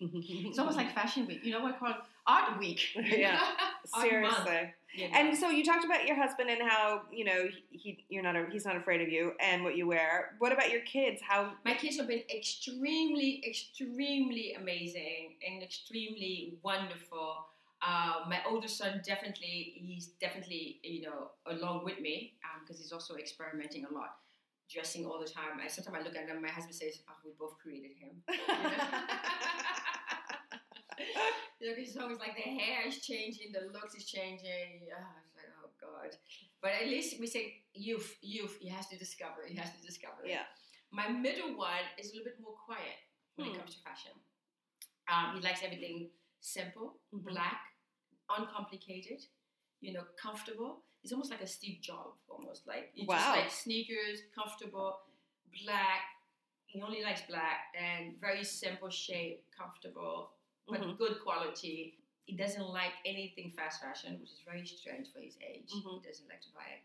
It's almost like Fashion Week. You know what I call it? Art Week. Yeah. Seriously. you know? And so you talked about your husband and how you know he you're not a, he's not afraid of you and what you wear. What about your kids? How My kids have been extremely, extremely amazing and extremely wonderful. Uh, my older son definitely, he's definitely, you know, along with me because he's also experimenting a lot, dressing all the time. I sometimes I look at him, my husband says, "Oh, we both created him." You know, it's always like the hair is changing, the looks is changing. Oh, it's like, oh god. But at least we say youth, youth. He has to discover. He has to discover. yeah. My middle one is a little bit more quiet when Hmm. it comes to fashion. Um, he likes everything simple, Mhm. black, uncomplicated, you know, comfortable. He's almost like a Steve Jobs, almost like he Wow. just like sneakers, comfortable, black. He only likes black and very simple shape, comfortable, but Mhm. good quality. He doesn't like anything fast fashion, which is very strange for his age. Mhm. He doesn't like to buy it.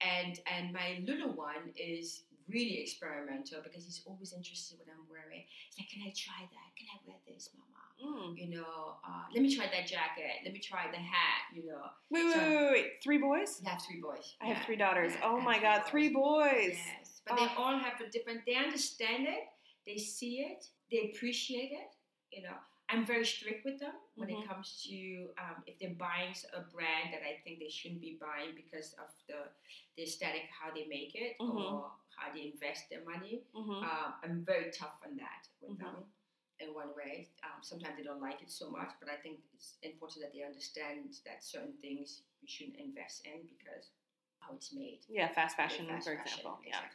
And and my little one is really experimental because he's always interested in what I'm wearing. He's like, "Can I try that? Can I wear this, Mama? Mm. You know, uh, let me try that jacket. Let me try the hat. You know." Wait, wait, So- wait, wait, wait. Three boys? I have three boys. I have three daughters. Yeah, oh my god, three boys. Yes, but they Oh. all have a different. They understand it. They see it. They appreciate it. You know, I'm very strict with them when Mhm. it comes to um, if they're buying a brand that I think they shouldn't be buying because of the the aesthetic, how they make it, Mhm. or how they invest their money. Mm-hmm. Um, I'm very tough on that with Mhm. them. In one way, um, sometimes they don't like it so much, but I think it's important that they understand that certain things we shouldn't invest in because how it's made Yeah, fast fashion, fast for fashion, example. Yeah.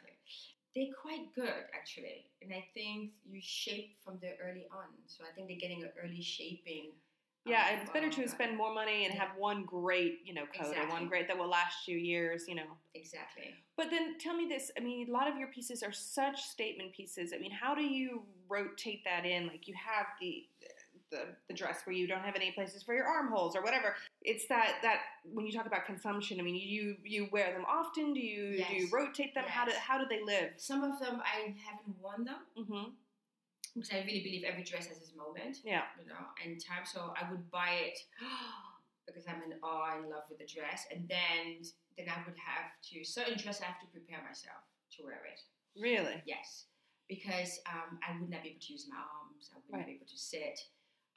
Exactly. They're quite good actually, and I think you shape from the early on. So I think they're getting an early shaping. Um, yeah, of, it's better to spend more money and yeah. have one great, you know, coat or one great that will last you years, you know. Exactly. But then tell me this, I mean, a lot of your pieces are such statement pieces. I mean, how do you rotate that in? Like you have the the, the dress where you don't have any places for your armholes or whatever. It's that that when you talk about consumption, I mean, you you wear them often? Do you do you rotate them? How do how do they live? Some of them I haven't worn them Mm-hmm. because I really believe every dress has its moment. Yeah. You know, and time. So I would buy it because I'm in awe and love with the dress, and then then I would have to certain dress I have to prepare myself to wear it. Really? Yes, because um, I would not be able to use my arms. I would Right. not be able to sit.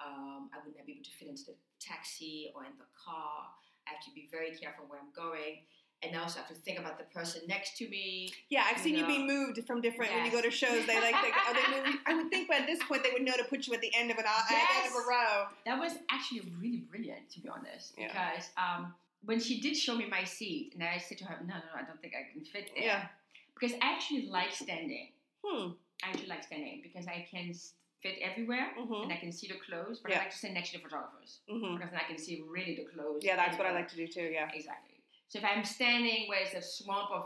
Um, I would not be able to fit into the taxi or in the car. I have to be very careful where I'm going. And I also have to think about the person next to me. Yeah, I've seen you be moved from different when you go to shows. They like, they, are they moving? I would think by this point they would know to put you at the end of an aisle, at the end of a row. That was actually really brilliant, to be honest. Yeah. Because um, when she did show me my seat, and I said to her, no, no, no, I don't think I can fit there. Yeah. Because I actually like standing. Hmm. I actually like standing because I can fit everywhere Mhm. and I can see the clothes, but Yeah. I like to stand next to the photographers. hmm because then I can see really the clothes. Yeah, that's what I like to do too. Yeah. Exactly. So if I'm standing where it's a swamp of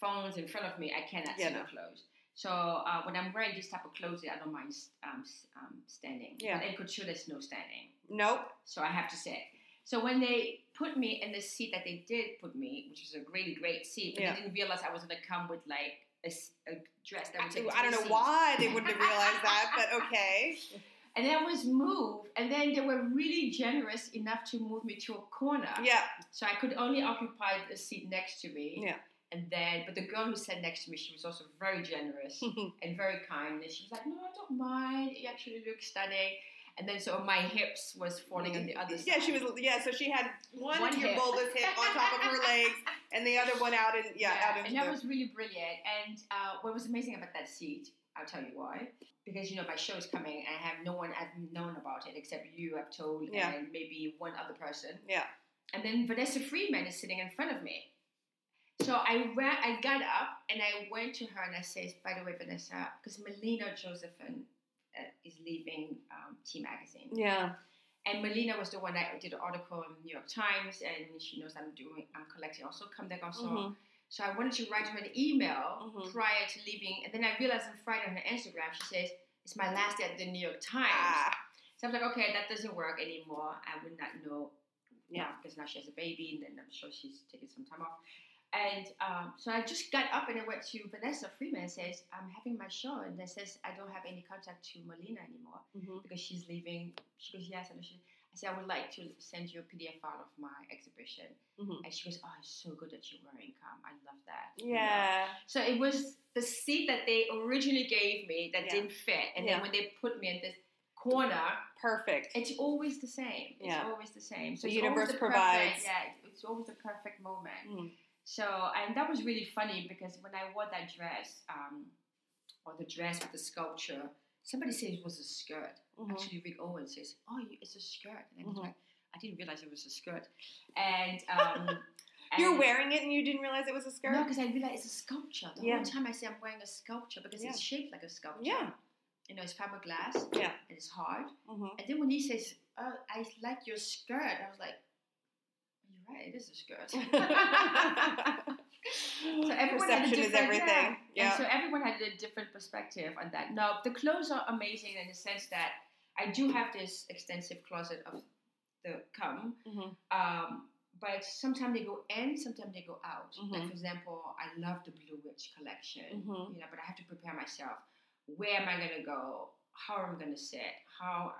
phones in front of me, I cannot Yeah, see no. the clothes. So uh, when I'm wearing this type of clothes, I don't mind um, um, standing. Yeah. But in couture, there's no standing, Nope. so I have to sit. So when they put me in the seat that they did put me, which is a really great seat, but Yeah. they didn't realize I was going to come with like a, s- a dress that I, I don't know why they wouldn't have realized that, but okay. And then I was moved, and then they were really generous enough to move me to a corner. Yeah. So I could only occupy the seat next to me. Yeah. And then, but the girl who sat next to me, she was also very generous and very kind. And she was like, "No, I don't mind. You actually look stunning." And then, so my hips was falling on the other side. Yeah, she was. Yeah, so she had one, One your hip. bulbous hip on top of her legs, and the other one out in yeah, out into and that the- was really brilliant. And uh, what was amazing about that seat, I'll tell you why. Because you know my show is coming, and I have no one I've known about it except you. I've told, Yeah. and maybe one other person. Yeah. And then Vanessa Friedman is sitting in front of me. So I ran, I got up and I went to her and I said, by the way, Vanessa, because Melina Josephine is leaving um, T Magazine. yeah. And Melina was the one that did an article in New York Times, and she knows I'm doing, I'm collecting also Comme Des Garçons. Mhm. So I wanted to write her an email Mhm. prior to leaving, and then I realized on Friday on her Instagram, she says, It's my last day at the New York Times. Ah. So I'm like, Okay, that doesn't work anymore. I would not know. Yeah. because now she has a baby, and then I'm sure she's taking some time off. And um, so I just got up and I went to Vanessa Friedman and says, I'm having my show. And then says, I don't have any contact to Molina anymore Mhm. because she's leaving. She goes, yes. And she, I said, I would like to send you a PDF file of my exhibition. Mhm. And she goes, oh, it's so good that you're wearing come. I love that. you know. Yeah. So it was the seat that they originally gave me that Yeah. didn't fit. And Yeah. then when they put me in this corner, Perfect. it's always the same. It's Yeah. always the same. So The universe the provides. Perfect, yeah, it's always the perfect moment. Mhm. So, and that was really funny because when I wore that dress, um, or the dress with the sculpture, somebody said it was a skirt. Mhm. Actually, Rick Owens says, "Oh, you- it's a skirt," and I was Mhm. like, I didn't realize it was a skirt. And um, You're wearing it and you didn't realize it was a skirt. No, because I realized it's a sculpture. The Yeah. whole time I say I'm wearing a sculpture because it's shaped like a sculpture. Yeah. You know, it's fiberglass. Yeah. And it's hard. Mhm. And then when he says, "Oh, I like your skirt," I was like, "You're right. It is skirt." So everyone had a Perception is different- everything. Yeah. So everyone had a different perspective on that. Now the clothes are amazing in the sense that I do have this extensive closet of the cum, Mhm. um, but sometimes they go in, sometimes they go out. Like Mhm. for example, I love the Blue Witch collection, Mhm. you know, but I have to prepare myself. Where am I gonna go? How am I gonna sit? How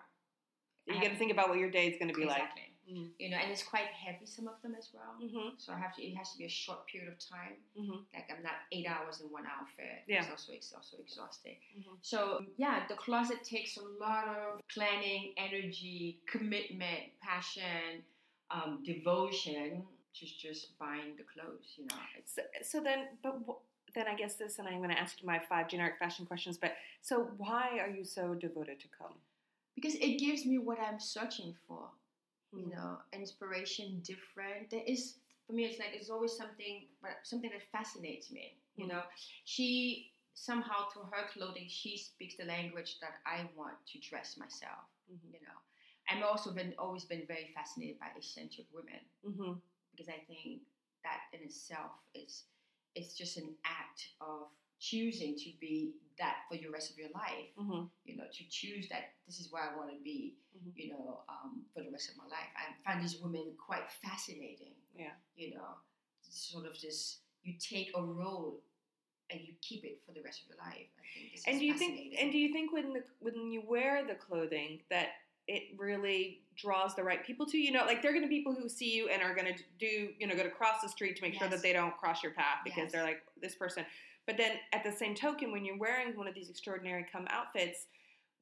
You got to think about what your day is going to be exactly. Mhm. You know, and it's quite heavy some of them as well. Mm-hmm. So I have to. It has to be a short period of time. Mhm. Like I'm not eight hours in one outfit. Yeah. It's also it's also exhausting. Mhm. So yeah, the closet takes a lot of planning, energy, commitment, passion, um, devotion to just buying the clothes. You know, So, so then, but wh- then I guess this, and I'm going to ask you my five generic fashion questions. But so, why are you so devoted to Comme? because it gives me what I'm searching for. You Mhm. know, inspiration, different. There is for me. It's like it's always something, but something that fascinates me. You Mhm. know, she somehow through her clothing she speaks the language that I want to dress myself. Mhm. You know, I've also been always been very fascinated by eccentric women Mm-hmm. because I think that in itself is it's just an act of choosing to be that for your rest of your life. Mm-hmm. You know, to choose that this is where I want to be. Mhm. You know, um, for the rest of my life. I find these women quite fascinating. Yeah. You know, sort of this. You take a role. And you keep it for the rest of your life. I think this And is do you think? And do you think when the when you wear the clothing that it really draws the right people to you? You know, like there are going to be people who see you and are going to do you know go to cross the street to make sure that they don't cross your path because Yes. they're like this person. But then at the same token, when you're wearing one of these extraordinary Comme outfits,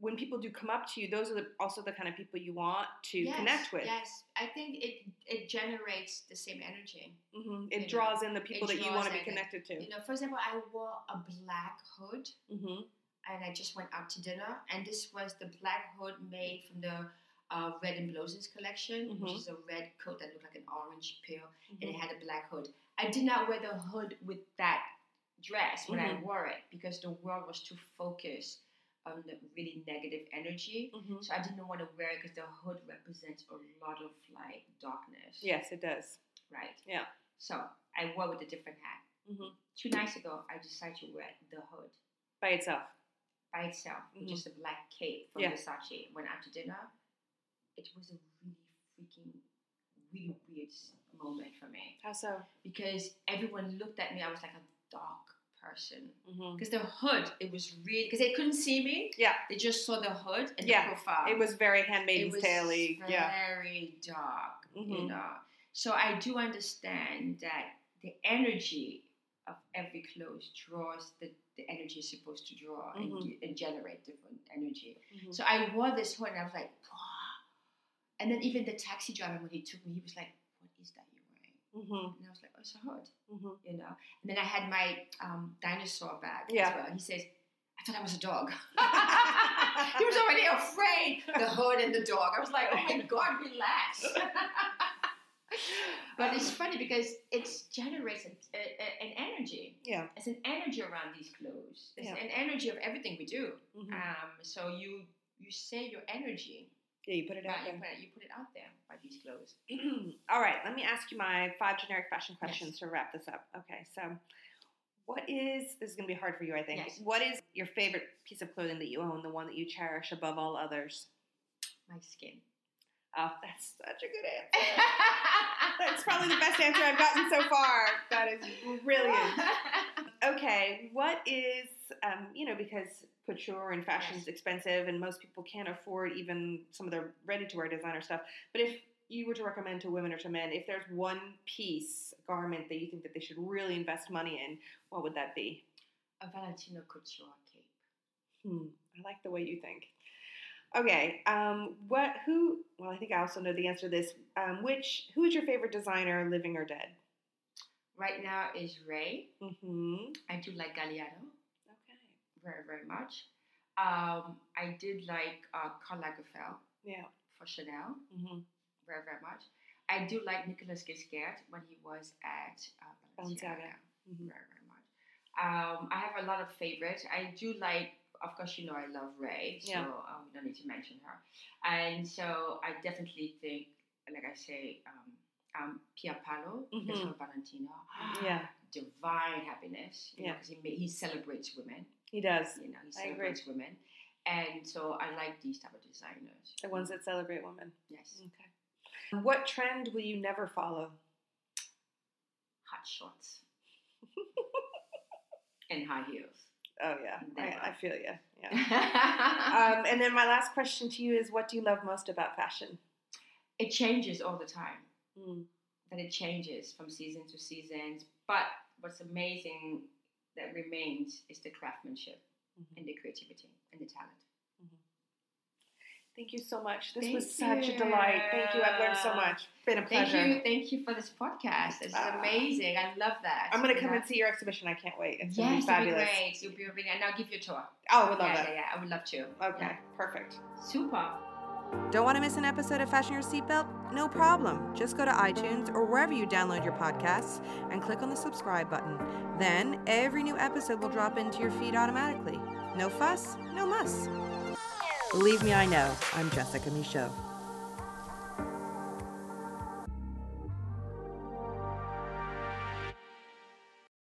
when people do come up to you, those are the, also the kind of people you want to Yes, connect with. Yes, I think it it generates the same energy. hmm You It know, draws in the people that you want to be it. connected to. You know, for example, I wore a black hood hmm and I just went out to dinner, and this was the black hood made from the uh, Red and Bloses collection, which Mhm. is a red coat that looked like an orange peel, and Mm-hmm. it had a black hood. I did not wear the hood with that dress when I Mhm. wore it because the world was too focused on the really negative energy. hmm So I didn't want to wear it because the hood represents a lot of like darkness. Yes, it does. Right. Yeah. So I wore with a different hat. hmm Two nights ago, I decided to wear the hood By itself. by itself, Mhm. just a black cape from Yeah. Versace. Went out to dinner. It was a really freaking, really weird moment for me How so? because everyone looked at me. I was like a dark person because the hood it was really because they couldn't see me. Yeah. They just saw the hood and Yeah, the profile. It was very handmade, it Handmaid's was Tale-y. Yeah. very dark, you Mhm. know. So I do understand that the energy of every clothes draws the, the energy is supposed to draw and, Mhm. ge- and generate different energy. Mhm. So I wore this hood and I was like, wow. And then even the taxi driver when he took me, he was like, what is that Mhm. And I was like, oh, it's a hood, Mhm. you know. And then I had my um, dinosaur bag Yeah. as well. He says, I thought I was a dog. he was already afraid. The hood and the dog. I was like, oh my God, relax. but it's funny because it generates an, a, a- an energy. Yeah. It's an energy around these clothes. It's Yeah. an energy of everything we do. Mhm. Um, so you you say your energy. Yeah, you put it out Right, you, there. put it, you put it out there by these clothes. All right, let me ask you my five generic fashion questions to wrap this up. Okay, so what is this is going to be hard for you, I think. Yes. What is your favorite piece of clothing that you own, the one that you cherish above all others? My skin. Oh, that's such a good answer. That's probably the best answer I've gotten so far. That is brilliant. Okay, what is um, you know because couture and fashion is Yes. expensive and most people can't afford even some of their ready-to-wear designer stuff. But if you were to recommend to women or to men, if there's one piece garment that you think that they should really invest money in, what would that be? a Valentino couture cape. Hmm, I like the way you think. Okay, um, what? Who? Well, I think I also know the answer to this. Um, which? Who is your favorite designer, living or dead? Right now is Rei. Mm-hmm. I do like Galliano. Very, very much. Um, I did like uh, Karl Lagerfeld Yeah. for Chanel Mm-hmm. very, very much. I do like Nicolas Ghesquière when he was at uh, Balenciaga. Mhm. Very, very much. Um, I have a lot of favorites. I do like, of course, you know, I love Rei, so Yeah. um, we don't need to mention her. And so I definitely think, like I say, um, um, Pierpaolo, Mhm. for Valentino, Yeah. divine happiness. You Yeah. because he, he celebrates women. He does. You know, he I agree. celebrates women. And so I like these type of designers. The ones that celebrate women. Yes. Okay. What trend will you never follow? Hot shorts. and high heels. Oh yeah. I, I feel you. Yeah. um, and then my last question to you is, what do you love most about fashion? it changes all the time. Mm. That it changes from season to seasons. But what's amazing that remains is the craftsmanship Mhm. and the creativity and the talent. Thank you so much. This Thank was such a delight. Thank you. I've learned so much. Been a pleasure. Thank you, thank you for this podcast. This is Ah. amazing. I love that. I'm going to come and see your exhibition. I can't wait. It's going to Yes, be that'd be fabulous. great. You'll be really, and I'll give you a tour. Oh, I would love yeah, that. yeah, yeah. I would love to. Okay, Yeah. perfect. Super. Don't want to miss an episode of Fashion Your Seatbelt? No problem. Just go to iTunes or wherever you download your podcasts and click on the subscribe button. Then every new episode will drop into your feed automatically. No fuss, no muss. Believe me, I know. I'm Jessica Michault.